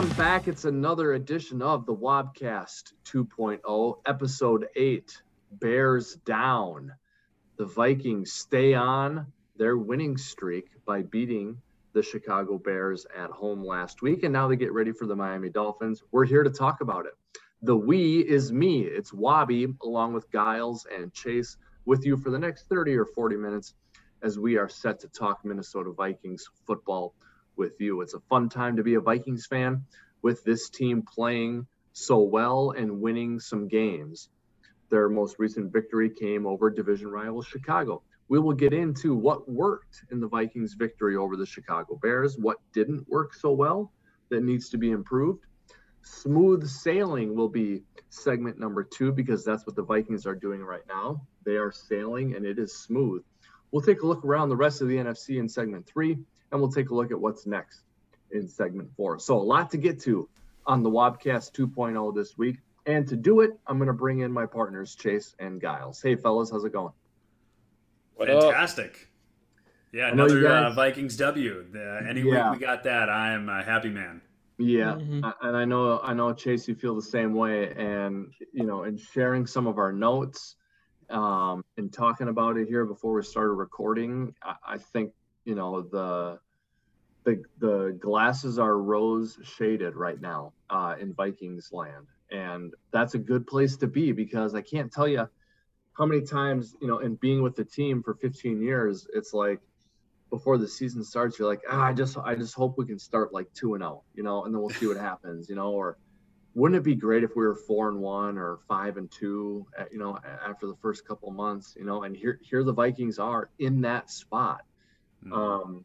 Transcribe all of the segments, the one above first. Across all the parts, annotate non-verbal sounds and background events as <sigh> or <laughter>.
Welcome back. It's another edition of the Wobcast 2.0, episode 8 Bears Down. The Vikings stay on their winning streak by beating the Chicago Bears at home last week, and now they get ready for the Miami Dolphins. We're here to talk about it. The we is me. It's Wobby, along with Giles and Chase, with you for the next 30 or 40 minutes as we are set to talk Minnesota Vikings football with you. It's a fun time to be a Vikings fan with this team playing so well and winning some games. Their most recent victory came over division rival Chicago. We will get into what worked in the Vikings' victory over the Chicago Bears, what didn't work so well that needs to be improved. Smooth sailing will be segment number two because that's what the Vikings are doing right now. They are sailing and it is smooth. We'll take a look around the rest of the NFC in segment three and we'll take a look at what's next in segment four. So a lot to get to on the Wobcast 2.0 this week. And to do it, I'm going to bring in my partners, Chase and Giles. Hey, fellas, how's it going? Fantastic. Yeah, another uh, Vikings W. The, any yeah. week we got that, I am a happy man. Yeah, mm-hmm. and I know I know Chase, you feel the same way. And you know, in sharing some of our notes um, and talking about it here before we started recording, I, I think you know the the the glasses are rose shaded right now uh, in Vikings land, and that's a good place to be because I can't tell you how many times you know in being with the team for 15 years, it's like before the season starts, you're like, ah, I just I just hope we can start like two and zero, oh, you know, and then we'll see what happens, you know, or wouldn't it be great if we were four and one or five and two, you know, after the first couple months, you know, and here here the Vikings are in that spot Mm-hmm. Um,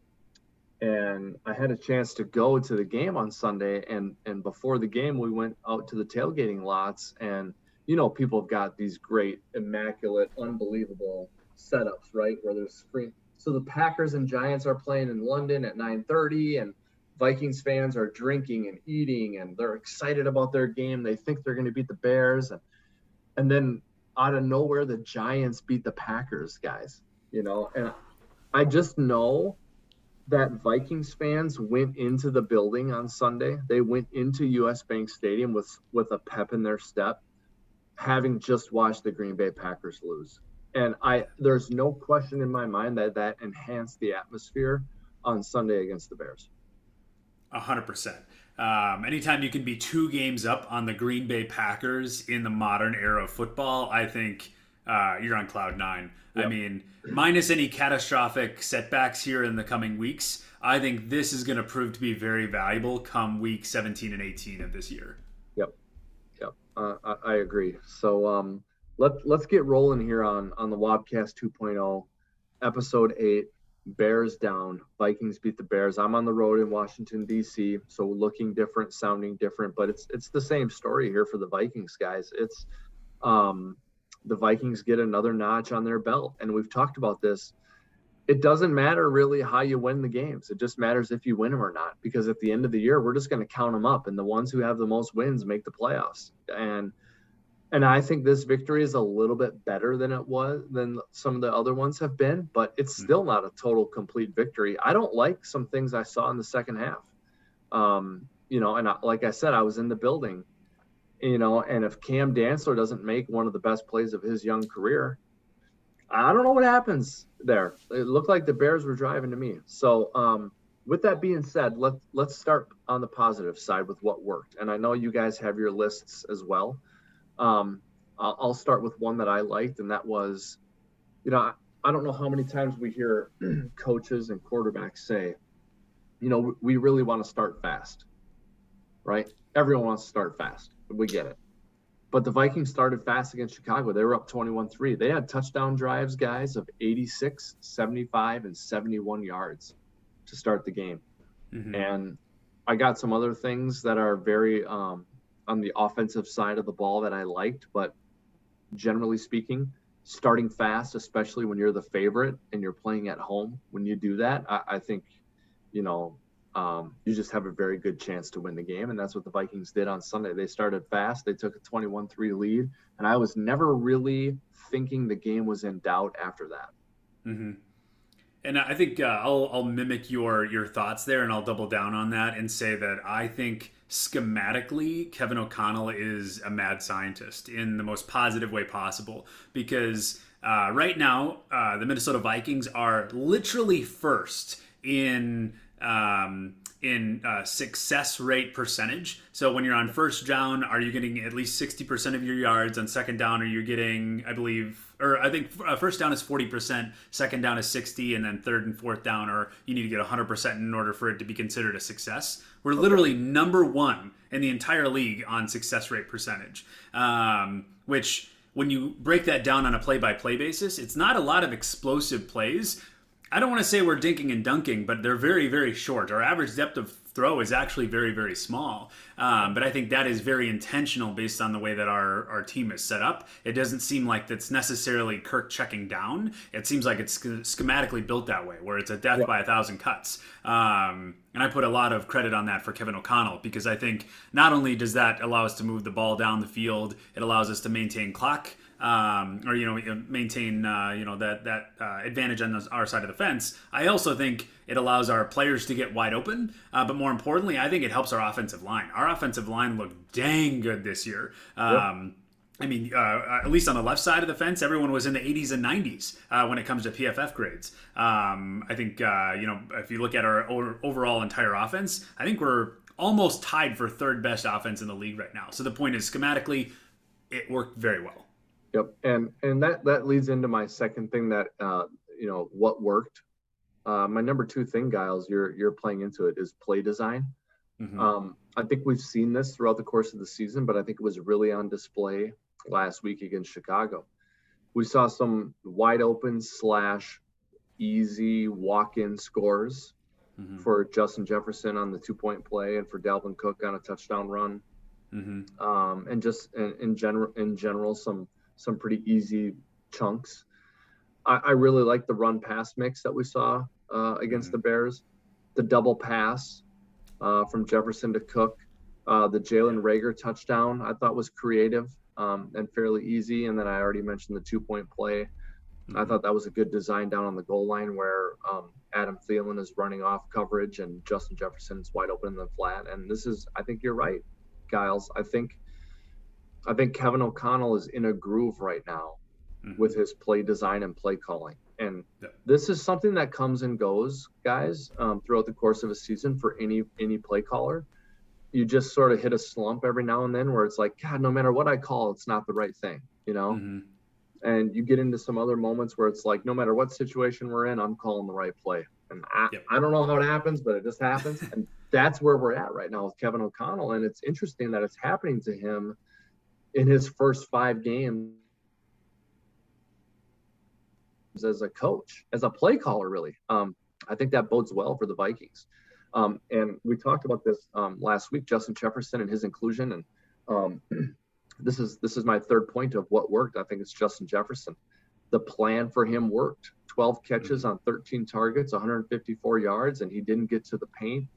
and I had a chance to go to the game on Sunday, and and before the game, we went out to the tailgating lots, and you know, people have got these great, immaculate, unbelievable setups, right, where there's screen. So the Packers and Giants are playing in London at 9:30, and Vikings fans are drinking and eating, and they're excited about their game. They think they're going to beat the Bears, and and then out of nowhere, the Giants beat the Packers, guys. You know, and I just know that Vikings fans went into the building on Sunday. They went into US Bank Stadium with with a pep in their step, having just watched the Green Bay Packers lose. And I there's no question in my mind that that enhanced the atmosphere on Sunday against the Bears. A hundred percent. Um, anytime you can be two games up on the Green Bay Packers in the modern era of football, I think uh, you're on cloud nine. Yep. I mean, minus any catastrophic setbacks here in the coming weeks, I think this is going to prove to be very valuable come week 17 and 18 of this year. Yep, yep, uh, I, I, agree. So um, let let's get rolling here on on the Wobcast 2.0, episode eight. Bears down. Vikings beat the Bears. I'm on the road in Washington D.C., so looking different, sounding different, but it's it's the same story here for the Vikings guys. It's um, the Vikings get another notch on their belt. And we've talked about this. It doesn't matter really how you win the games. It just matters if you win them or not. Because at the end of the year, we're just going to count them up, and the ones who have the most wins make the playoffs. And and I think this victory is a little bit better than it was than some of the other ones have been, but it's hmm. still not a total complete victory. I don't like some things I saw in the second half. Um, you know, and I, like I said, I was in the building you know, and if Cam Dantzler doesn't make one of the best plays of his young career, I don't know what happens there. It looked like the Bears were driving to me. So, um, with that being said, let let's start on the positive side with what worked. And I know you guys have your lists as well. Um, I'll, start with one that I liked, and that was, you know, I don't know how many times we hear <clears throat> coaches and quarterbacks say, you know, we really want to start fast, right? Everyone wants to start fast we get it. But the Vikings started fast against Chicago. They were up 21 3. They had touchdown drives, guys, of 86, 75, and 71 yards to start the game. Mm-hmm. And I got some other things that are very um, on the offensive side of the ball that I liked. But generally speaking, starting fast, especially when you're the favorite and you're playing at home, when you do that, I, I think, you know, um, you just have a very good chance to win the game. And that's what the Vikings did on Sunday. They started fast, they took a 21 3 lead. And I was never really thinking the game was in doubt after that. Mm-hmm. And I think uh, I'll, I'll mimic your your thoughts there, and I'll double down on that and say that I think schematically, Kevin O'Connell is a mad scientist in the most positive way possible because uh, right now uh, the Minnesota Vikings are literally first in. Um, in uh, success rate percentage. So when you're on first down, are you getting at least 60% of your yards? On second down, are you getting, I believe, or I think uh, first down is 40%, second down is 60, and then third and fourth down, or you need to get 100% in order for it to be considered a success. We're okay. literally number one in the entire league on success rate percentage, um, which when you break that down on a play by play basis, it's not a lot of explosive plays, I don't want to say we're dinking and dunking, but they're very, very short. Our average depth of throw is actually very, very small. Um, but I think that is very intentional based on the way that our, our team is set up. It doesn't seem like that's necessarily Kirk checking down. It seems like it's schematically built that way, where it's a death by a thousand cuts. Um, and I put a lot of credit on that for Kevin O'Connell because I think not only does that allow us to move the ball down the field, it allows us to maintain clock um, or you know maintain uh, you know that that uh, advantage on the, our side of the fence. I also think it allows our players to get wide open, uh, but more importantly, I think it helps our offensive line. Our offensive line looked dang good this year. Um, yep. I mean, uh, at least on the left side of the fence, everyone was in the 80s and 90s uh, when it comes to PFF grades. Um, I think, uh, you know, if you look at our overall entire offense, I think we're almost tied for third best offense in the league right now. So the point is, schematically, it worked very well. Yep, and and that that leads into my second thing that uh, you know what worked. Uh, my number two thing, Giles, you're you're playing into it is play design. Mm-hmm. Um, I think we've seen this throughout the course of the season, but I think it was really on display last week against Chicago. We saw some wide open slash easy walk-in scores mm-hmm. for Justin Jefferson on the two-point play and for Dalvin Cook on a touchdown run. Mm-hmm. Um, and just in, in general, in general, some some pretty easy chunks. I, I really like the run pass mix that we saw uh, against mm-hmm. the Bears. The double pass uh, from Jefferson to Cook, uh, the Jalen Reagor touchdown, I thought was creative um, and fairly easy. And then I already mentioned the two point play. Mm-hmm. I thought that was a good design down on the goal line where um, Adam Thielen is running off coverage and Justin Jefferson is wide open in the flat. And this is, I think you're right, Giles. I think I think Kevin O'Connell is in a groove right now mm-hmm. with his play design and play calling. And yeah. this is something that comes and goes, guys, um, throughout the course of a season for any any play caller. You just sort of hit a slump every now and then where it's like, God, no matter what I call, it's not the right thing, you know. Mm-hmm. And you get into some other moments where it's like, no matter what situation we're in, I'm calling the right play. And I, yep. I don't know how it happens, but it just happens. and that's where we're at right now with Kevin O'Connell. And it's interesting that it's happening to him in his first five games as a coach, as a play caller, really. Um, I think that bodes well for the Vikings. Um, and we talked about this um, last week, Justin Jefferson and his inclusion. And um, <clears throat> this is this is my third point of what worked. I think it's Justin Jefferson. The plan for him worked. 12 catches mm-hmm. on 13 targets, 154 yards, and he didn't get to the paint.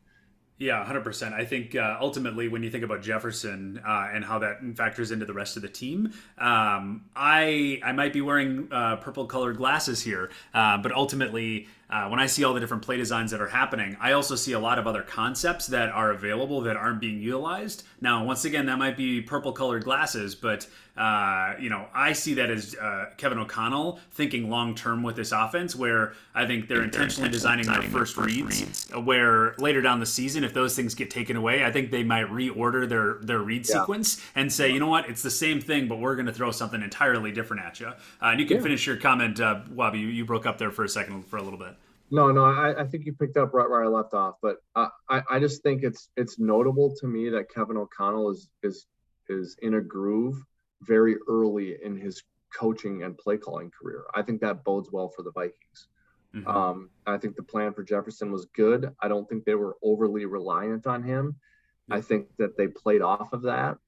Yeah, 100%. I think uh, ultimately, when you think about Jefferson uh, and how that factors into the rest of the team, um, I I might be wearing uh, purple colored glasses here, uh, but ultimately, uh, when I see all the different play designs that are happening, I also see a lot of other concepts that are available that aren't being utilized. Now, once again, that might be purple colored glasses, but uh, you know, I see that as uh, Kevin O'Connell thinking long term with this offense, where I think they're intentionally designing their first reads, where later down the season, if those things get taken away, I think they might reorder their their read yeah. sequence and say, you know what, it's the same thing, but we're going to throw something entirely different at you. Uh, and you can yeah. finish your comment, uh, Wobby. You, you broke up there for a second for a little bit. No, no, I, I think you picked up right where I left off, but I, I just think it's it's notable to me that Kevin O'Connell is is is in a groove very early in his coaching and play calling career. I think that bodes well for the Vikings. Mm-hmm. Um, I think the plan for Jefferson was good. I don't think they were overly reliant on him. Mm-hmm. I think that they played off of that.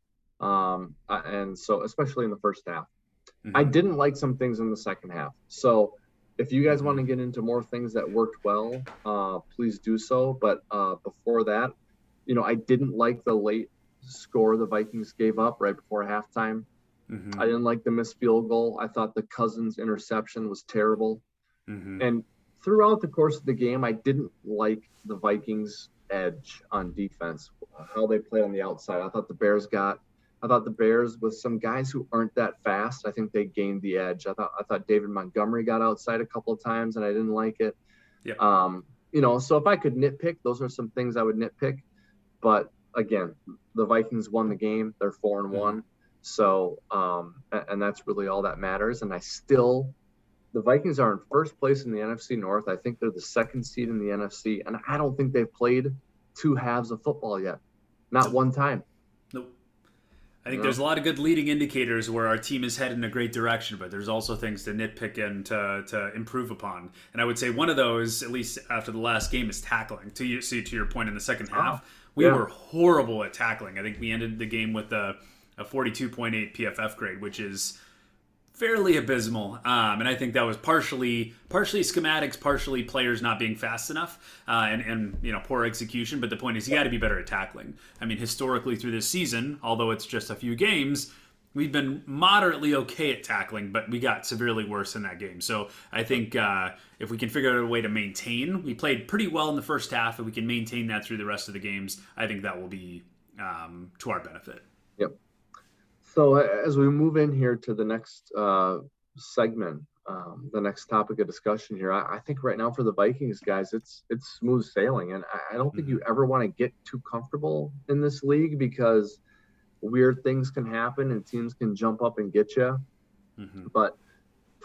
Um, and so, especially in the first half, mm-hmm. I didn't like some things in the second half. So, if you guys want to get into more things that worked well, uh, please do so. But uh, before that, you know, I didn't like the late score the Vikings gave up right before halftime. Mm-hmm. I didn't like the missed field goal. I thought the Cousins interception was terrible. Mm-hmm. And throughout the course of the game, I didn't like the Vikings edge on defense, how they play on the outside. I thought the Bears got I thought the Bears with some guys who aren't that fast, I think they gained the edge. I thought I thought David Montgomery got outside a couple of times and I didn't like it. Yeah. Um, you know, so if I could nitpick, those are some things I would nitpick. But again, the Vikings won the game. They're four and Mm-hmm. one. So um, and that's really all that matters. And I still the Vikings are in first place in the NFC North. I think they're the second seed in the NFC, and I don't think they've played two halves of football yet. Not one time. I think there's a lot of good leading indicators where our team is headed in a great direction, but there's also things to nitpick and to, to improve upon. And I would say one of those, at least after the last game, is tackling. To you, see to your point in the second half, ah, we yeah. were horrible at tackling. I think we ended the game with a, a 42.8 PFF grade, which is fairly abysmal. Um, and I think that was partially partially schematics, partially players not being fast enough, uh, and and you know poor execution. But the point is, you got to be better at tackling. I mean, historically through this season, although it's just a few games. We've been moderately okay at tackling, but we got severely worse in that game. So I think uh, if we can figure out a way to maintain, we played pretty well in the first half. If we can maintain that through the rest of the games, I think that will be um, to our benefit. Yep. So as we move in here to the next uh, segment, um, the next topic of discussion here, I, I think right now for the Vikings guys, it's it's smooth sailing, and I, I don't think you ever want to get too comfortable in this league because weird things can happen and teams can jump up and get you. hmm But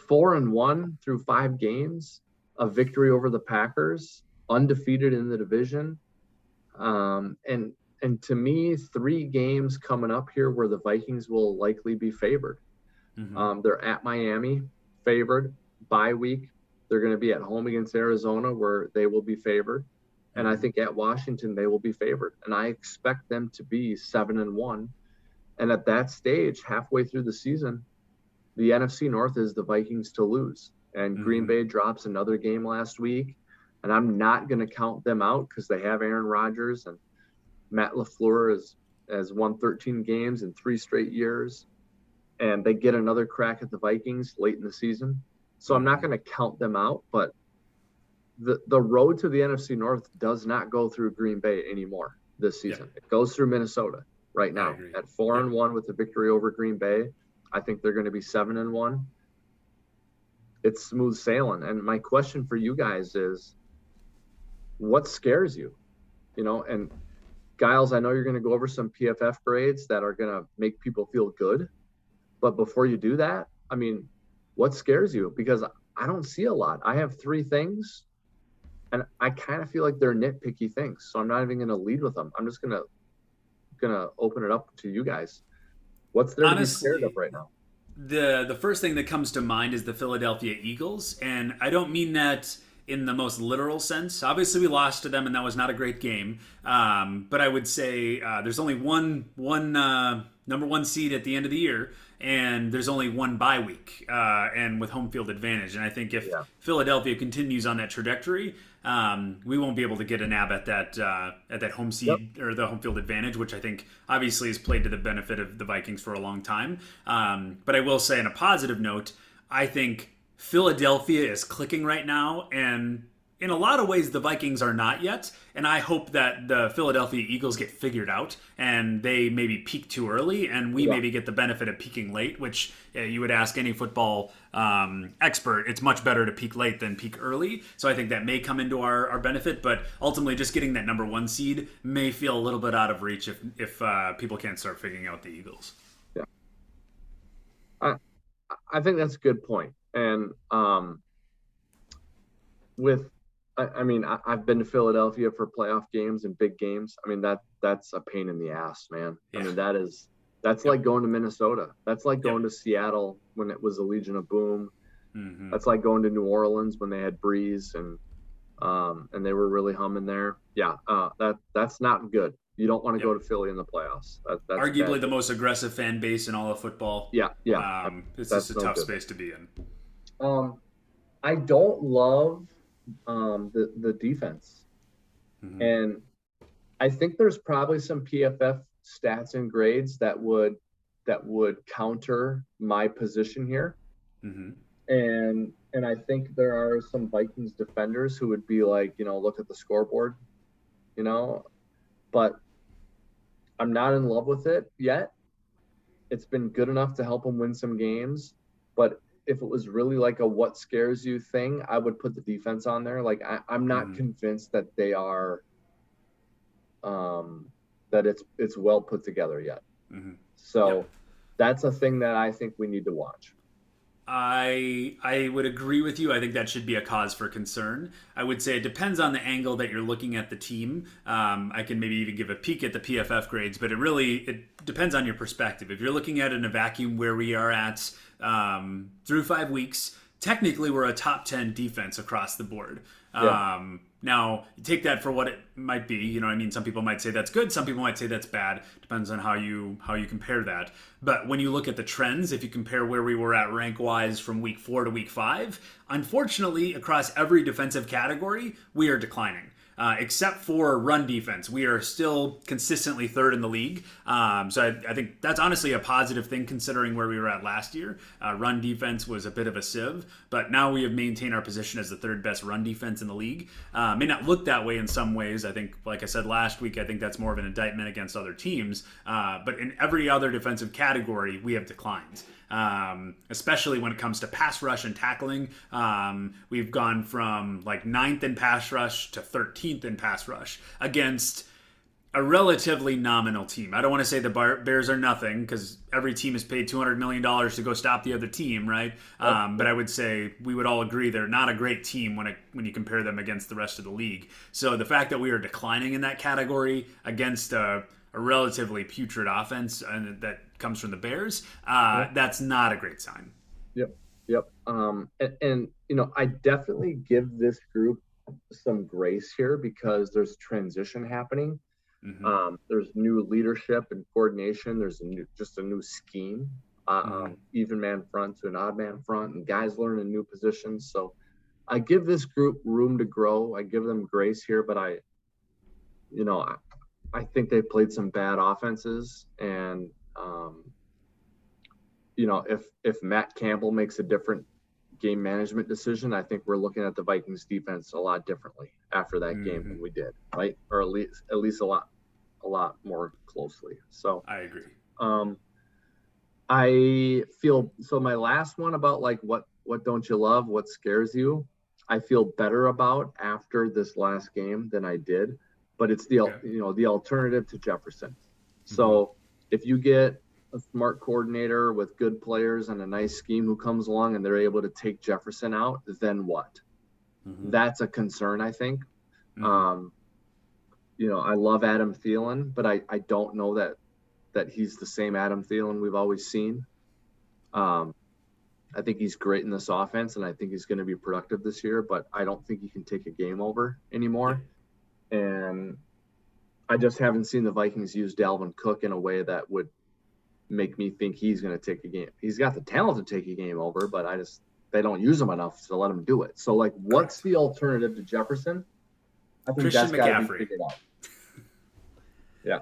four and one through five games, a victory over the Packers, undefeated in the division, um, and and to me, three games coming up here where the Vikings will likely be favored. hmm Um, they're at Miami, favored. Bye week, they're going to be at home against Arizona, where they will be favored, and I think at Washington they will be favored. And I expect them to be seven and one. And at that stage, halfway through the season, the NFC North is the Vikings to lose. And Green Mhm. Bay drops another game last week, and I'm not going to count them out because they have Aaron Rodgers and Matt LaFleur has has won 13 games in three straight years, and they get another crack at the Vikings late in the season. So I'm not going to count them out, but the the road to the NFC North does not go through Green Bay anymore this season. It goes through Minnesota right now at four Yeah. and one with the victory over Green Bay. I think they're going to be seven and one. It's smooth sailing. And my question for you guys is, what scares you? You know, and Giles, I know you're going to go over some PFF grades that are going to make people feel good. But before you do that, I mean, what scares you? Because I don't see a lot. I have three things, and I kind of feel like they're nitpicky things. So I'm not even going to lead with them. I'm just going to gonna open it up to you guys. What's there to be scared of right now? the the first thing that comes to mind is the Philadelphia Eagles, and I don't mean that in the most literal sense. Obviously, we lost to them, and that was not a great game. Um, but I would say uh, there's only one one uh, number one seed at the end of the year, and there's only one bye week, uh, and with home field advantage. And I think if Yeah. Philadelphia continues on that trajectory, um, we won't be able to get a nab at that uh, at that home seed or the home field advantage, which I think obviously has played to the benefit of the Vikings for a long time. Um, but I will say, on a positive note, I think Philadelphia is clicking right now, and in a lot of ways, the Vikings are not yet. And I hope that the Philadelphia Eagles get figured out and they maybe peak too early, and we Yeah. maybe get the benefit of peaking late, which uh, you would ask any football um, expert. It's much better to peak late than peak early. So I think that may come into our, our benefit, but ultimately, just getting that number one seed may feel a little bit out of reach if, if uh, people can't start figuring out the Eagles. Yeah. I, I think that's a good point. And um, with, I, I mean, I, I've been to Philadelphia for playoff games and big games. I mean, that that's a pain in the ass, man. I mean, that is that's Yep. like going to Minnesota. That's like Yep. going to Seattle when it was the Legion of Boom. hmm That's like going to New Orleans when they had Brees and um, and they were really humming there. Yeah, uh, that that's not good. You don't want to Yep. go to Philly in the playoffs. That, that's Arguably bad. the most aggressive fan base in all of football. yeah, yeah. Um, it's just a tough good. space to be in. Um, I don't love um, the the defense, Mhm. and I think there's probably some PFF stats and grades that would that would counter my position here, Mhm. and and I think there are some Vikings defenders who would be like, you know, look at the scoreboard. you know, but I'm not in love with it yet. It's been good enough to help them win some games, but if it was really like a what scares you thing, I would put the defense on there. Like I, am not mm. convinced that they are um that it's it's well put together yet. Mm-hmm. So yep. that's a thing that I think we need to watch. I I would agree with you. I think that should be a cause for concern. I would say it depends on the angle that you're looking at the team. Um, I can maybe even give a peek at the PFF grades, but it really it depends on your perspective. If you're looking at it in a vacuum where we are at um, through five weeks, technically we're a top ten defense across the board. Yeah. Um, now, take that for what it might be. You know, I mean, some people might say that's good, some people might say that's bad. Depends on how you how you compare that. But when you look at the trends, if you compare where we were at rank wise from week four to week five, unfortunately, across every defensive category, we are declining uh, except for run defense. We are still consistently third in the league. Um, so I, I, think that's honestly a positive thing considering where we were at last year. Uh, run defense was a bit of a sieve, but now we have maintained our position as the third best run defense in the league. Uh, may not look that way in some ways. I think, like I said last week, I think that's more of an indictment against other teams. Uh, but in every other defensive category, we have declines um, especially when it comes to pass rush and tackling. Um, we've gone from like ninth in pass rush to 13th in pass rush against a relatively nominal team. I don't want to say the Bears are nothing because every team is paid $200 million to go stop the other team, right? Um, but I would say we would all agree they're not a great team when, it, when you compare them against the rest of the league. So the fact that we are declining in that category against a, a relatively putrid offense and that comes from the Bears, uh, that's not a great sign. Yep. Yep. Um, and, and, you know, I definitely give this group some grace here because there's transition happening. Mm-hmm. Um, there's new leadership and coordination. There's a new, just a new scheme, uh, mm-hmm. um, even man front to an odd man front, and guys learning new positions. So I give this group room to grow. I give them grace here, but I, you know, I, I think they played some bad offenses, and um, you know, if if Matt Campbell makes a different game management decision, I think we're looking at the Vikings defense a lot differently after that mm-hmm. game than we did, right? Or at least at least a lot a lot more closely. So I agree. Um, I feel so. My last one about like what what don't you love, what scares you, I feel better about after this last game than I did. But it's the okay. you know the alternative to Jefferson. Mm-hmm. So if you get a smart coordinator with good players and a nice scheme who comes along and they're able to take Jefferson out, then what? Mm-hmm. That's a concern, I think. Mm-hmm. Um, you know, I love Adam Thielen, but I, I don't know that that he's the same Adam Thielen we've always seen. Um, I think he's great in this offense, and I think he's going to be productive this year. But I don't think he can take a game over anymore. And I just haven't seen the Vikings use Dalvin Cook in a way that would make me think he's going to take a game. He's got the talent to take a game over, but I just they don't use him enough to let him do it. So like, what's the alternative to Jefferson? I think Christian that's got to be figured out. <laughs> yeah.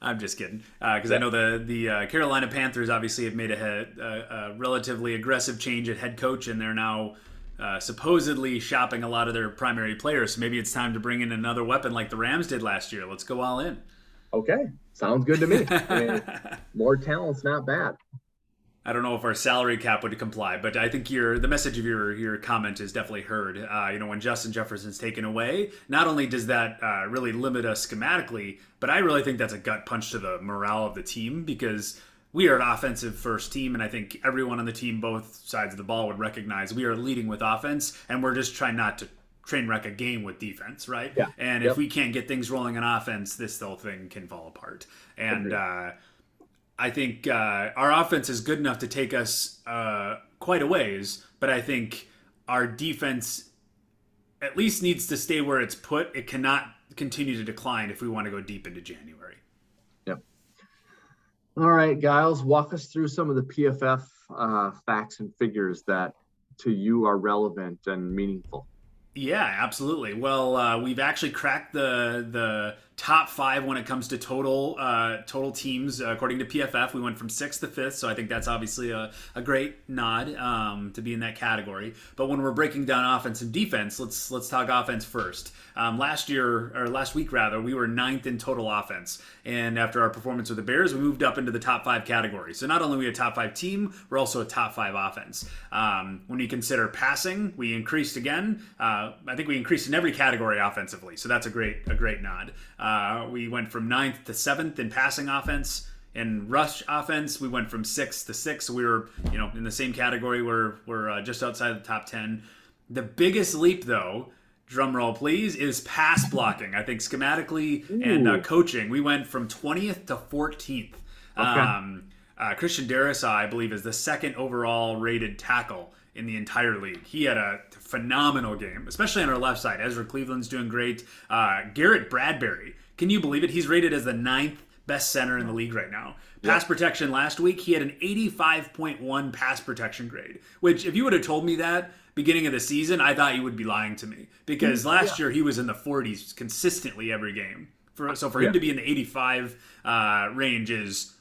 I'm just kidding, because uh, yeah. I know the the uh, Carolina Panthers obviously have made a, a, a, relatively aggressive change at head coach, and they're now uh, supposedly shopping a lot of their primary players. So maybe it's time to bring in another weapon like the Rams did last year. Let's go all in. Okay, sounds good to me. <laughs> I mean, more talent's not bad. I don't know if our salary cap would comply, but I think your the message of your your comment is definitely heard. Uh, you know, when Justin Jefferson's taken away, not only does that uh, really limit us schematically, but I really think that's a gut punch to the morale of the team because we are an offensive first team, and I think everyone on the team, both sides of the ball, would recognize we are leading with offense, and we're just trying not to train wreck a game with defense, right? Yeah. And yep. if we can't get things rolling on offense, this whole thing can fall apart. And uh, I think uh, our offense is good enough to take us uh, quite a ways, but I think our defense at least needs to stay where it's put. It cannot continue to decline if we want to go deep into January. All right, Giles, walk us through some of the PFF uh, facts and figures that to you are relevant and meaningful. Yeah, absolutely. Well, uh, we've actually cracked the the top five when it comes to total uh, total teams according to PFF. We went from sixth to fifth, so I think that's obviously a, a great nod um, to be in that category. But when we're breaking down offense and defense, let's let's talk offense first. Um, last year or last week rather, we were ninth in total offense, and after our performance with the Bears, we moved up into the top five category. So not only are we a top five team, we're also a top five offense. Um, when you consider passing, we increased again. Uh, I think we increased in every category offensively, so that's a great a great nod. Uh, we went from ninth to seventh in passing offense. In rush offense, we went from sixth to sixth. So we were, you know, in the same category. We're we're uh, just outside the top ten. The biggest leap, though, drum roll please, is pass blocking. I think schematically Ooh. and uh, coaching, we went from 20th to 14th. Okay. Um, uh, Christian Darrisaw, I believe, is the second overall rated tackle in the entire league. He had a phenomenal game, especially on our left side. Ezra Cleveland's doing great. Uh, Garrett Bradbury, can you believe it? He's rated as the ninth best center in the league right now. Pass yep. protection last week, he had an 85.1 pass protection grade, which if you would have told me that beginning of the season, I thought you would be lying to me because last yeah. year he was in the 40s consistently every game. For, so for him to be in the 85 uh, range is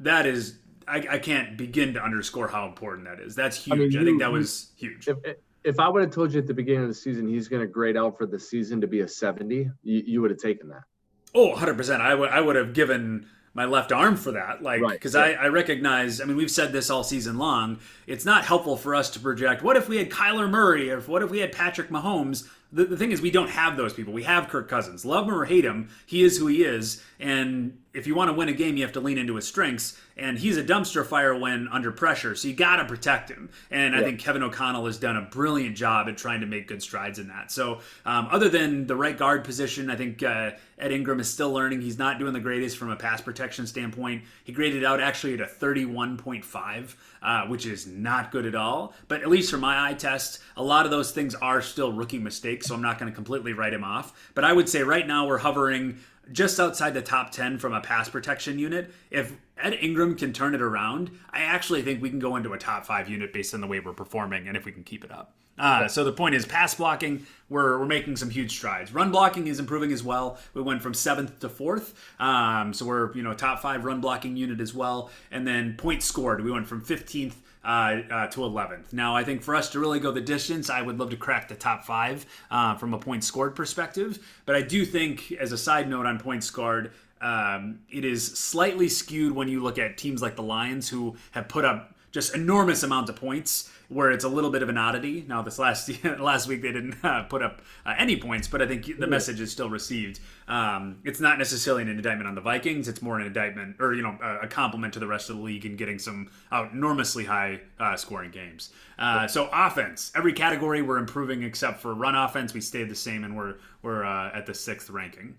that is I, I, can't begin to underscore how important that is. That's huge. I, mean, you, I think that was huge. If, if I would have told you at the beginning of the season he's going to grade out for the season to be a 70, you, you would have taken that. Oh, 100%. I would I would have given my left arm for that. Like, because right. yeah. I, I recognize, I mean, we've said this all season long. It's not helpful for us to project, what if we had Kyler Murray or what if we had Patrick Mahomes? The, the thing is, we don't have those people. We have Kirk Cousins. Love him or hate him, he is who he is. And if you want to win a game, you have to lean into his strengths. And he's a dumpster fire when under pressure, so you got to protect him. And I think Kevin O'Connell has done a brilliant job at trying to make good strides in that. So, um, other than the right guard position, I think uh, Ed Ingram is still learning. He's not doing the greatest from a pass protection standpoint. He graded out actually at a 31.5, uh, which is not good at all. But at least for my eye test, a lot of those things are still rookie mistakes, so I'm not going to completely write him off. But I would say right now we're hovering just outside the top 10 from a pass protection unit. If Ed Ingram can turn it around, I actually think we can go into a top five unit based on the way we're performing and if we can keep it up. Uh, so the point is, pass blocking, we're, we're making some huge strides. Run blocking is improving as well. We went from seventh to fourth, um, so we're you know top five run blocking unit as well. And then points scored, we went from 15th uh, uh, to 11th. Now, I think for us to really go the distance, I would love to crack the top five uh, from a point scored perspective. But I do think, as a side note on points scored, um, it is slightly skewed when you look at teams like the Lions, who have put up just enormous amounts of points where it's a little bit of an oddity. Now, this last <laughs> last week they didn't uh, put up uh, any points, but I think the message is still received. Um, it's not necessarily an indictment on the Vikings; it's more an indictment, or you know, a, a compliment to the rest of the league in getting some enormously high uh, scoring games. Uh, so, offense, every category we're improving except for run offense. We stayed the same, and we're we're uh, at the sixth ranking.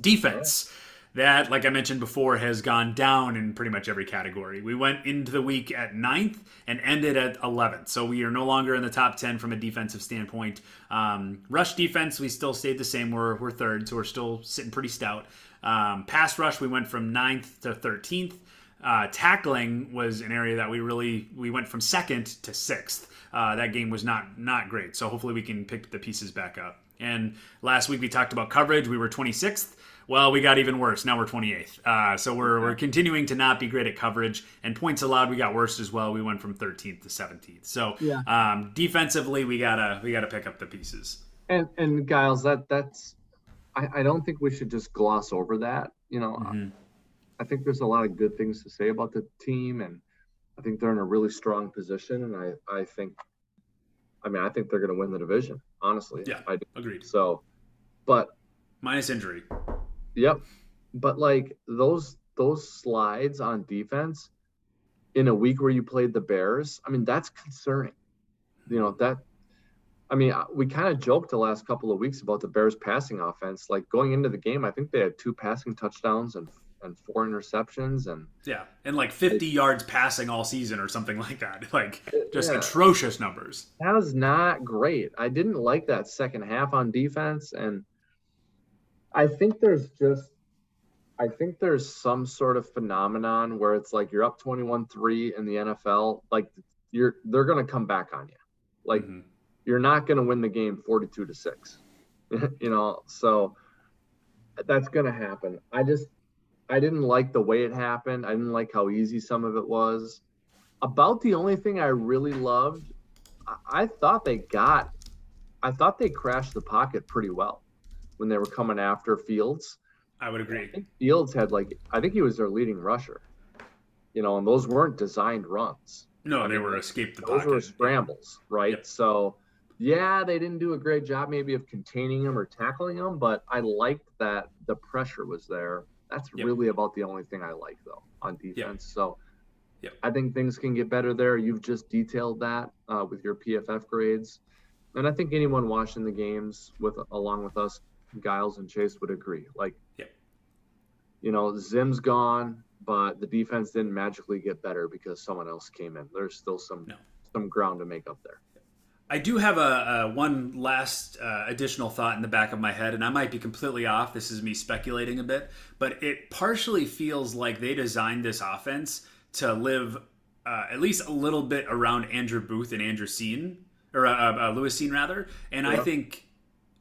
Defense that, like I mentioned before, has gone down in pretty much every category. We went into the week at ninth and ended at 11th. So we are no longer in the top 10 from a defensive standpoint. Um, rush defense, we still stayed the same. We're, we're third, so we're still sitting pretty stout. Um, pass rush, we went from ninth to 13th. Uh, tackling was an area that we really we went from second to sixth. Uh, that game was not not great. So hopefully we can pick the pieces back up. And last week we talked about coverage. We were 26th. Well, we got even worse. Now we're 28th. Uh, so we're, we're continuing to not be great at coverage. And points allowed, we got worse as well. We went from 13th to 17th. So yeah. um, defensively, we gotta we gotta pick up the pieces. And and Giles, that that's I, I don't think we should just gloss over that. You know, mm-hmm. I think there's a lot of good things to say about the team, and I think they're in a really strong position. And I I think, I mean, I think they're going to win the division. Honestly, yeah, I do. agreed. So, but minus injury. Yep. But like those those slides on defense in a week where you played the Bears, I mean that's concerning. You know that I mean, uh, we kind of joked the last couple of weeks about the Bears passing offense. Like going into the game, I think they had two passing touchdowns and and four interceptions and yeah, and like 50 it, yards passing all season or something <laughs> like that. Like just yeah, atrocious numbers. That was not great. I didn't like that second half on defense and I think there's just I think there's some sort of phenomenon where it's like you're up 21-3 in the NFL, like you're they're going to come back on you. Like mm-hmm. you're not going to win the game 42 to 6. <laughs> you know, so that's going to happen. I just I didn't like the way it happened. I didn't like how easy some of it was. About the only thing I really loved, I, I thought they got, I thought they crashed the pocket pretty well when they were coming after Fields. I would agree. I Fields had like, I think he was their leading rusher. You know, and those weren't designed runs. No, I they mean, were escape the those pocket. were scrambles, right? Yep. So yeah, they didn't do a great job maybe of containing him or tackling him, but I liked that the pressure was there. That's yep. really about the only thing I like though on defense. Yep. So. I think things can get better there. You've just detailed that uh, with your PFF grades, and I think anyone watching the games with along with us, Giles and Chase would agree. Like, you know, Zim's gone, but the defense didn't magically get better because someone else came in. There's still some no. some ground to make up there. I do have a, a one last uh, additional thought in the back of my head, and I might be completely off. This is me speculating a bit, but it partially feels like they designed this offense to live uh, at least a little bit around Andrew Booth and Andrew Cine, or uh, uh Lewis Cine rather. And yeah. I think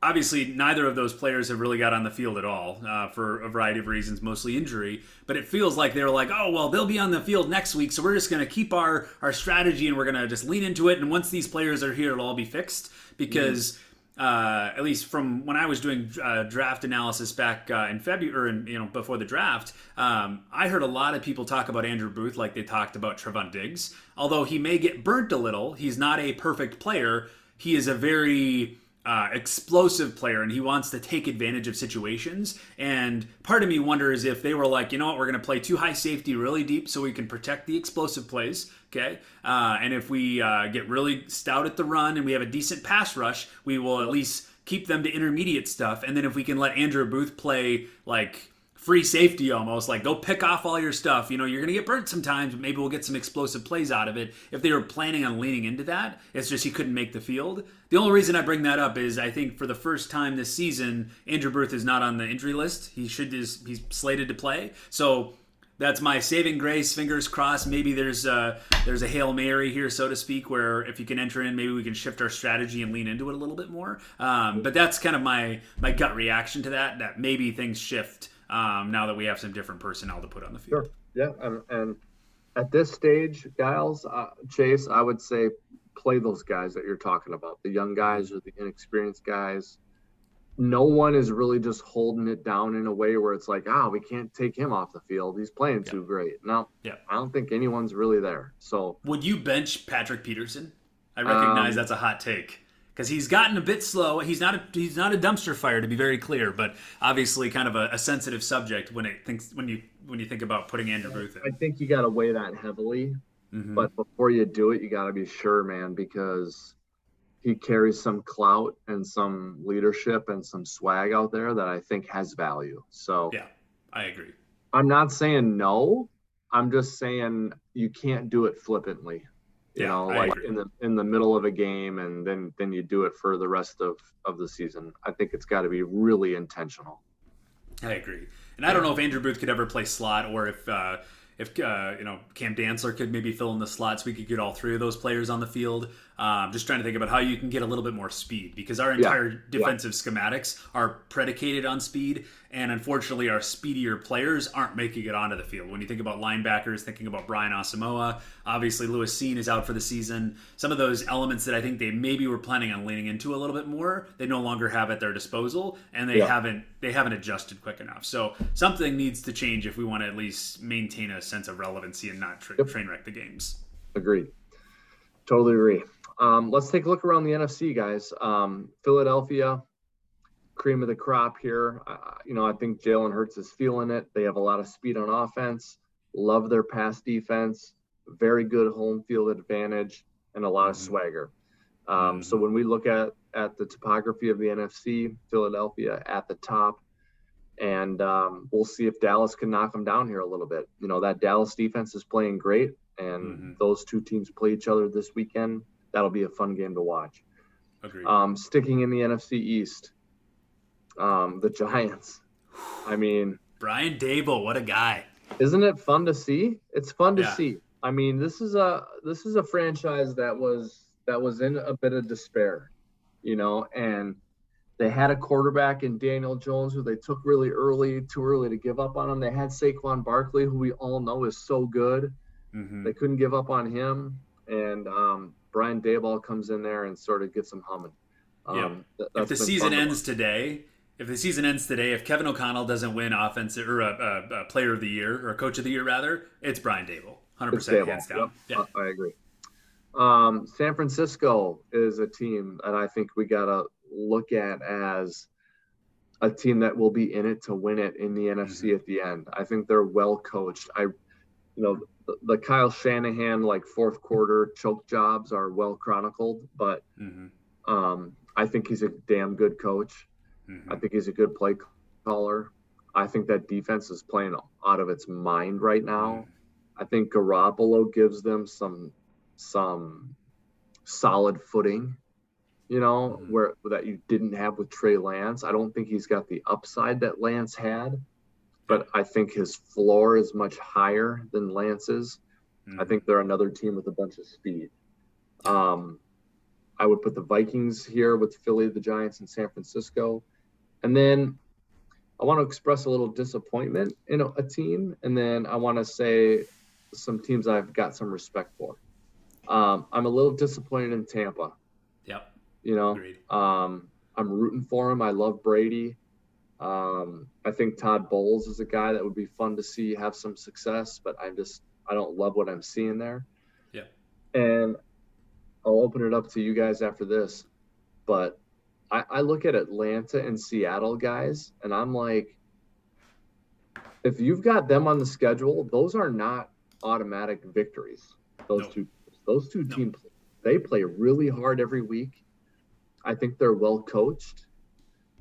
obviously neither of those players have really got on the field at all uh, for a variety of reasons mostly injury but it feels like they're like oh well they'll be on the field next week so we're just going to keep our our strategy and we're going to just lean into it and once these players are here it'll all be fixed because mm-hmm. Uh, at least from when I was doing uh, draft analysis back uh, in February, in, you know, before the draft, um, I heard a lot of people talk about Andrew Booth like they talked about Trevon Diggs. Although he may get burnt a little, he's not a perfect player. He is a very uh, explosive player and he wants to take advantage of situations. And part of me wonders if they were like, you know what, we're going to play two high safety really deep so we can protect the explosive plays. Okay. Uh, and if we uh, get really stout at the run and we have a decent pass rush, we will at least keep them to intermediate stuff. And then if we can let Andrew Booth play like free safety almost like go pick off all your stuff you know you're gonna get burnt sometimes but maybe we'll get some explosive plays out of it if they were planning on leaning into that it's just he couldn't make the field the only reason i bring that up is i think for the first time this season andrew booth is not on the injury list he should is he's slated to play so that's my saving grace. Fingers crossed. Maybe there's a there's a hail mary here, so to speak, where if you can enter in, maybe we can shift our strategy and lean into it a little bit more. Um, but that's kind of my my gut reaction to that. That maybe things shift um, now that we have some different personnel to put on the field. Sure. Yeah, and, and at this stage, Giles, uh, Chase, I would say play those guys that you're talking about, the young guys or the inexperienced guys. No one is really just holding it down in a way where it's like, ah, oh, we can't take him off the field. He's playing too great. No, yeah. I don't think anyone's really there. So, would you bench Patrick Peterson? I recognize um, that's a hot take because he's gotten a bit slow. He's not a, he's not a dumpster fire to be very clear, but obviously kind of a, a sensitive subject when it thinks when you when you think about putting Andrew Booth in. I think you got to weigh that heavily, mm-hmm. but before you do it, you got to be sure, man, because he carries some clout and some leadership and some swag out there that I think has value. So yeah, I agree. I'm not saying no. I'm just saying you can't do it flippantly you yeah, know I like agree. in the in the middle of a game and then then you do it for the rest of of the season i think it's got to be really intentional i agree and i don't know if andrew booth could ever play slot or if uh if uh, you know Cam Dantzler could maybe fill in the slots, we could get all three of those players on the field. Um, just trying to think about how you can get a little bit more speed because our entire yeah. defensive yeah. schematics are predicated on speed, and unfortunately, our speedier players aren't making it onto the field. When you think about linebackers, thinking about Brian Asamoah, obviously Lewis Cine is out for the season. Some of those elements that I think they maybe were planning on leaning into a little bit more, they no longer have at their disposal, and they yeah. haven't they haven't adjusted quick enough. So something needs to change if we want to at least maintain a sense of relevancy and not tra- yep. train wreck the games. Agreed. Totally agree. Um, let's take a look around the NFC, guys. Um, Philadelphia, cream of the crop here. Uh, you know, I think Jalen Hurts is feeling it. They have a lot of speed on offense, love their pass defense, very good home field advantage, and a lot of mm-hmm. swagger. Um, so when we look at at the topography of the NFC, Philadelphia at the top, and um, we'll see if Dallas can knock them down here a little bit. You know that Dallas defense is playing great, and mm-hmm. those two teams play each other this weekend that'll be a fun game to watch. Agreed. Um, sticking in the NFC East, um, the Giants. I mean, Brian Daboll, what a guy! Isn't it fun to see? It's fun to yeah. see. I mean, this is a this is a franchise that was that was in a bit of despair, you know, and they had a quarterback in Daniel Jones who they took really early, too early to give up on him. They had Saquon Barkley, who we all know is so good. Mm-hmm. They couldn't give up on him. And um, Brian Daboll comes in there and sort of gets them humming. Um, yeah. if the season ends today, if the season ends today, if Kevin O'Connell doesn't win offensive or a, a, a player of the year or a coach of the year rather, it's Brian Daboll, hundred percent hands down. Yep. Yeah, I agree. Um, San Francisco is a team that I think we gotta look at as a team that will be in it to win it in the NFC mm-hmm. at the end. I think they're well coached. I, you know, the, Kyle Shanahan like fourth quarter choke jobs are well chronicled, but mm-hmm. um, I think he's a damn good coach. Mm-hmm. I think he's a good play caller. I think that defense is playing out of its mind right now. Mm-hmm. I think Garoppolo gives them some some solid footing, you know, mm-hmm. where that you didn't have with Trey Lance. I don't think he's got the upside that Lance had, but I think his floor is much higher than Lance's. Mm-hmm. I think they're another team with a bunch of speed. Um, I would put the Vikings here with Philly, the Giants, and San Francisco. And then I want to express a little disappointment in a, a team. And then I want to say some teams I've got some respect for. Um, I'm a little disappointed in Tampa. Yep. You know, um, I'm rooting for him. I love Brady. Um, I think Todd Bowles is a guy that would be fun to see have some success, but I'm just I don't love what I'm seeing there. Yeah. And I'll open it up to you guys after this, but I, I look at Atlanta and Seattle guys, and I'm like, if you've got them on the schedule, those are not automatic victories. Those no. two, those two no. teams, they play really hard every week. I think they're well coached.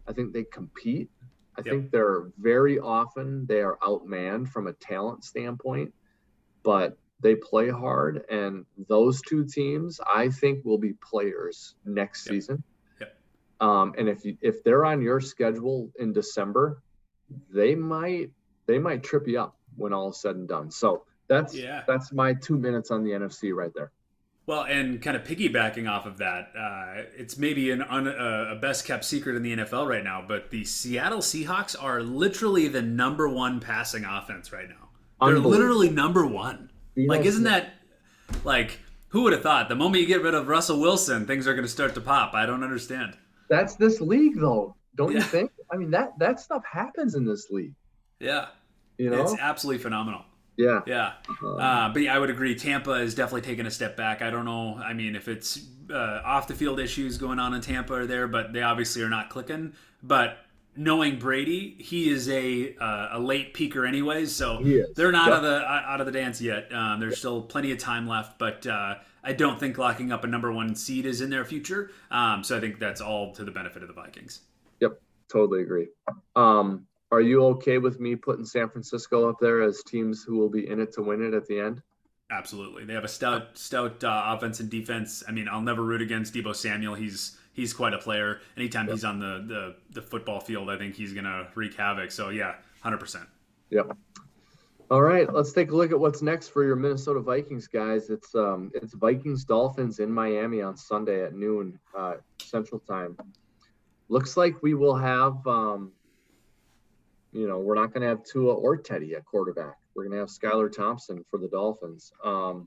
I think they compete. I yep. think they're very often they are outmanned from a talent standpoint, but they play hard. And those two teams, I think, will be players next yep. season. Um, and if you, if they're on your schedule in December, they might they might trip you up when all is said and done. So that's yeah. that's my two minutes on the NFC right there. Well, and kind of piggybacking off of that, uh, it's maybe an un, uh, a best kept secret in the NFL right now, but the Seattle Seahawks are literally the number one passing offense right now. They're literally number one. Like, isn't that like who would have thought? The moment you get rid of Russell Wilson, things are going to start to pop. I don't understand that's this league though don't yeah. you think i mean that that stuff happens in this league yeah you know it's absolutely phenomenal yeah yeah uh-huh. uh, but yeah i would agree tampa is definitely taking a step back i don't know i mean if it's uh, off the field issues going on in tampa are there but they obviously are not clicking but knowing Brady, he is a uh, a late peaker anyways, so they're not yep. out of the out of the dance yet. Um, there's still plenty of time left, but uh, I don't think locking up a number one seed is in their future. Um, so I think that's all to the benefit of the Vikings. Yep, totally agree. Um, are you okay with me putting San Francisco up there as teams who will be in it to win it at the end? Absolutely, they have a stout, stout uh, offense and defense. I mean, I'll never root against Deebo Samuel. He's he's quite a player. Anytime yep. he's on the, the the football field, I think he's gonna wreak havoc. So yeah, hundred percent. Yep. All right, let's take a look at what's next for your Minnesota Vikings guys. It's um it's Vikings Dolphins in Miami on Sunday at noon uh, Central Time. Looks like we will have um you know we're not going to have Tua or Teddy at quarterback. We're going to have Skylar Thompson for the Dolphins. Um,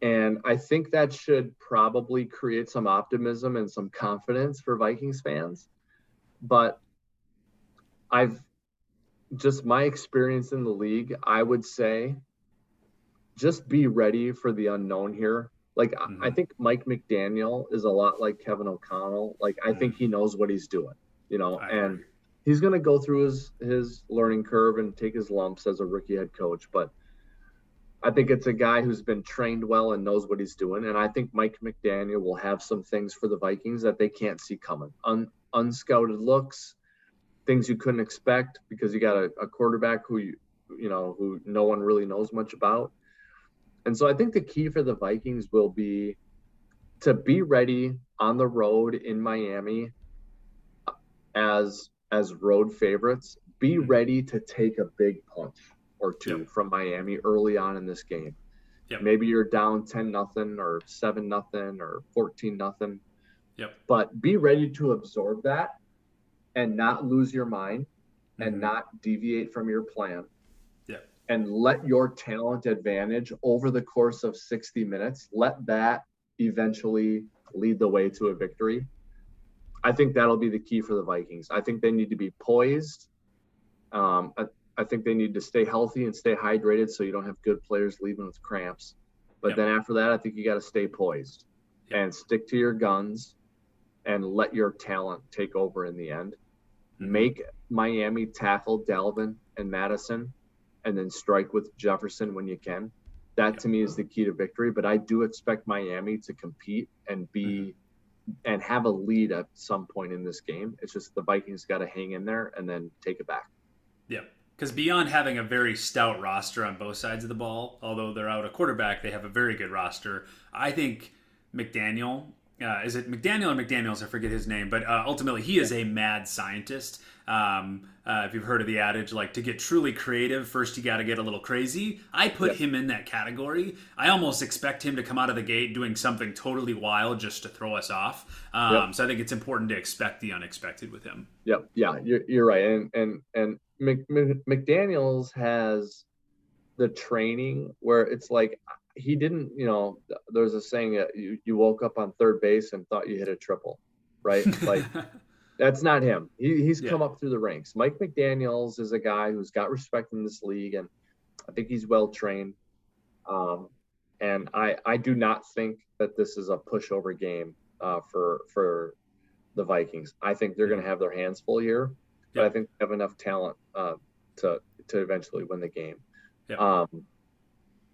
and I think that should probably create some optimism and some confidence for Vikings fans. But I've just my experience in the league, I would say just be ready for the unknown here. Like mm-hmm. I think Mike McDaniel is a lot like Kevin O'Connell. Like I mm-hmm. think he knows what he's doing, you know, I and agree. He's going to go through his his learning curve and take his lumps as a rookie head coach, but I think it's a guy who's been trained well and knows what he's doing. And I think Mike McDaniel will have some things for the Vikings that they can't see coming. Un, unscouted looks, things you couldn't expect because you got a, a quarterback who you you know who no one really knows much about. And so I think the key for the Vikings will be to be ready on the road in Miami as as road favorites. Be mm-hmm. ready to take a big punch or two yep. from Miami early on in this game. Yep. Maybe you're down 10 nothing or 7 nothing or 14 nothing. Yep. But be ready to absorb that and not lose your mind and Mhm. not deviate from your plan. Yeah. And let your talent advantage over the course of 60 minutes, let that eventually lead the way to a victory. I think that'll be the key for the Vikings. I think they need to be poised. Um, I, I think they need to stay healthy and stay hydrated so you don't have good players leaving with cramps. But Yep. then after that, I think you got to stay poised Yep. and stick to your guns and let your talent take over in the end. Mhm. Make Miami tackle Dalvin and Mattison and then strike with Jefferson when you can. That to me is the key to victory. But I do expect Miami to compete and be and have a lead at some point in this game. It's just the Vikings got to hang in there and then take it back. Yeah. Because beyond having a very stout roster on both sides of the ball, although they're out a quarterback, they have a very good roster. I think McDaniel, uh, is it McDaniel or McDaniels? I forget his name, but uh, ultimately he is a mad scientist. Um, uh, if you've heard of the adage, like to get truly creative, first you got to get a little crazy. I put Yep. him in that category. I almost expect him to come out of the gate doing something totally wild just to throw us off. Um, Yep. So I think it's important to expect the unexpected with him. Yep. Yeah, you're, you're right. And and and Mc, Mc- McDaniel's has the training where it's like he didn't. You know, there's a saying that you you woke up on third base and thought you hit a triple, right? <laughs> Like that's not him. He, he's Yeah. come up through the ranks. Mike McDaniel's is a guy who's got respect in this league, and I think he's well trained. Um, and I I do not think that this is a pushover game uh, for for the Vikings. I think they're going to have their hands full here, but Yeah. I think they have enough talent uh, to to eventually win the game. Yeah. Um,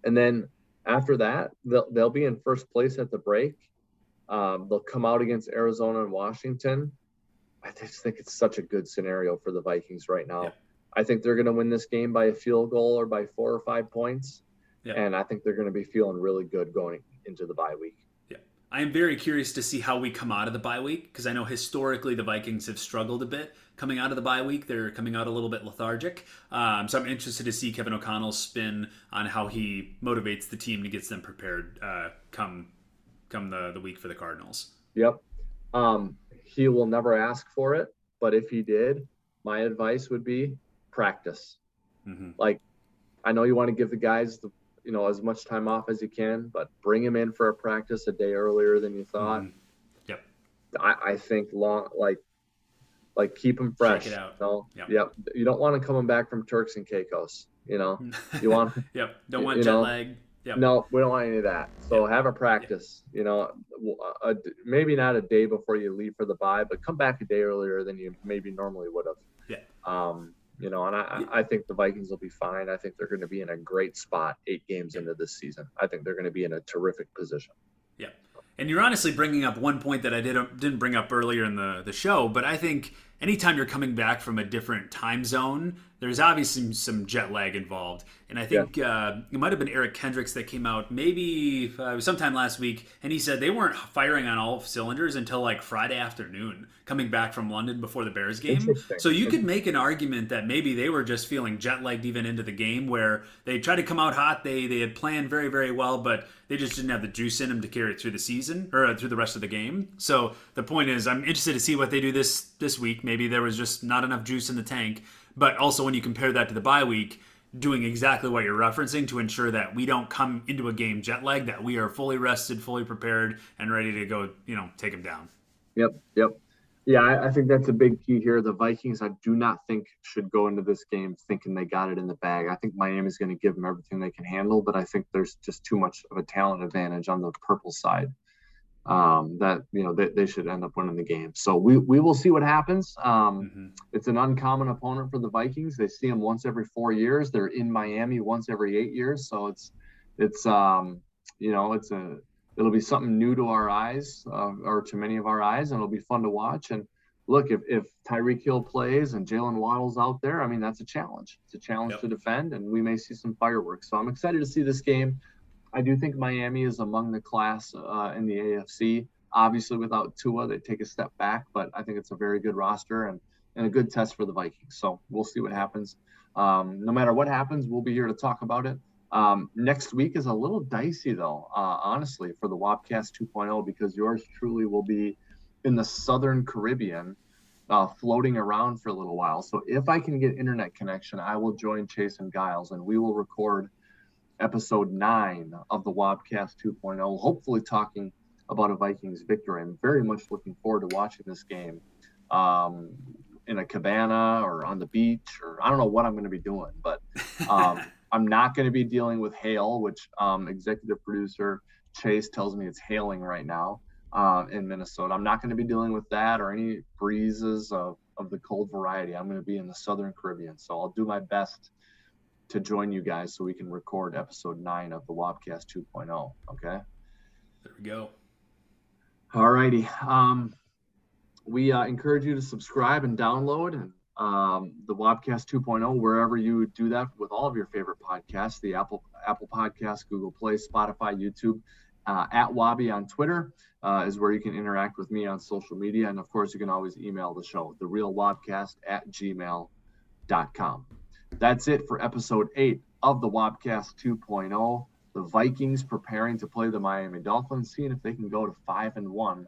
and then after that, they'll they'll be in first place at the break. Um, they'll come out against Arizona and Washington. I just think it's such a good scenario for the Vikings right now. Yeah. I think they're going to win this game by a field goal or by four or five points. Yeah. And I think they're going to be feeling really good going into the bye week. I am very curious to see how we come out of the bye week because I know historically the Vikings have struggled a bit coming out of the bye week. They're coming out a little bit lethargic. Um, so I'm interested to see Kevin O'Connell's spin on how he motivates the team and gets them prepared uh, come come the, the week for the Cardinals. Yep. Um, he will never ask for it, but if he did, my advice would be practice. hmm Like, I know you want to give the guys the you know as much time off as you can, but bring him in for a practice a day earlier than you thought. Mhm. Yep. I, I think long like like keep him fresh. it out. You know? Yep. Yep. You don't want to come back from Turks and Caicos. You know. You want <laughs> yep. Don't want jet know, lag. Yep. no, we don't want any of that. So Yeah. have a practice. You know, a, a- maybe not a day before you leave for the bye, but come back a day earlier than you maybe normally would have. Yeah. Um, you know, and I, I think the Vikings will be fine. I think they're going to be in a great spot eight games into this season. I think they're going to be in a terrific position. Yeah. And you're honestly bringing up one point that I didn't didn't bring up earlier in the the show, but I think anytime you're coming back from a different time zone, there's obviously some jet lag involved. And I think uh, it might have been Eric Kendricks that came out maybe uh, sometime last week, and he said they weren't firing on all cylinders until like Friday afternoon, coming back from London before the Bears game. So you could make an argument that maybe they were just feeling jet lagged even into the game, where they tried to come out hot. They they had planned very very well, but they just didn't have the juice in them to carry it through the season or uh, through the rest of the game. So the point is, I'm interested to see what they do this this week. Maybe there was just not enough juice in the tank, but also when you compare that to the bye week. Doing exactly what you're referencing to ensure that we don't come into a game jet lag, that we are fully rested, fully prepared, and ready to go, you know, take them down. Yep, yep. Yeah, I, I think that's a big key here. The Vikings, I do not think should go into this game thinking they got it in the bag. I think Miami's going to give them everything they can handle, but I think there's just too much of a talent advantage on the purple side. Um, that you know they, they should end up winning the game. So we we will see what happens. Um, hmm it's an uncommon opponent for the Vikings. They see them once every four years. They're in Miami once every eight years. So it's it's um you know it's a it'll be something new to our eyes uh, or to many of our eyes, and it'll be fun to watch. And look, if if Tyreek Hill plays and Jaylen Waddle's out there, I mean that's a challenge. It's a challenge Yep. to defend, and we may see some fireworks. So I'm excited to see this game. I do think Miami is among the class uh, in the AFC. Obviously, without Tua, they take a step back, but I think it's a very good roster and, and a good test for the Vikings. So we'll see what happens. Um, no matter what happens, we'll be here to talk about it. Um, next week is a little dicey, though, uh, honestly, for the Wobcast 2.0 because yours truly will be in the Southern Caribbean, uh, floating around for a little while. So if I can get internet connection, I will join Chase and Giles, and we will record episode nine of the Wobcast 2.0. Hopefully, talking about a Vikings victory. I'm very much looking forward to watching this game um, in a cabana or on the beach, or I don't know what I'm going to be doing, but um, <laughs> I'm not going to be dealing with hail, which um, executive producer Chase tells me it's hailing right now uh, in Minnesota. I'm not going to be dealing with that or any breezes of, of the cold variety. I'm going to be in the Southern Caribbean. So I'll do my best to join you guys so we can record episode nine of the Wobcast 2.0. Okay. There we go. All righty. Um, we uh, encourage you to subscribe and download and um, the Wobcast 2.0 wherever you do that with all of your favorite podcasts, the Apple Apple Podcasts, Google Play, Spotify, YouTube. Uh, at Wobby on Twitter uh, is where you can interact with me on social media. And of course, you can always email the show, the real Wobcast at gmail.com. That's it for episode eight of the Wobcast 2.0. The Vikings preparing to play the Miami Dolphins, seeing if they can go to five and one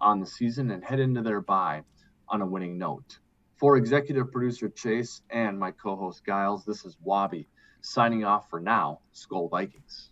on the season and head into their bye on a winning note. For executive producer Chase and my co host Giles, this is Wobby signing off for now. Skol Vikings.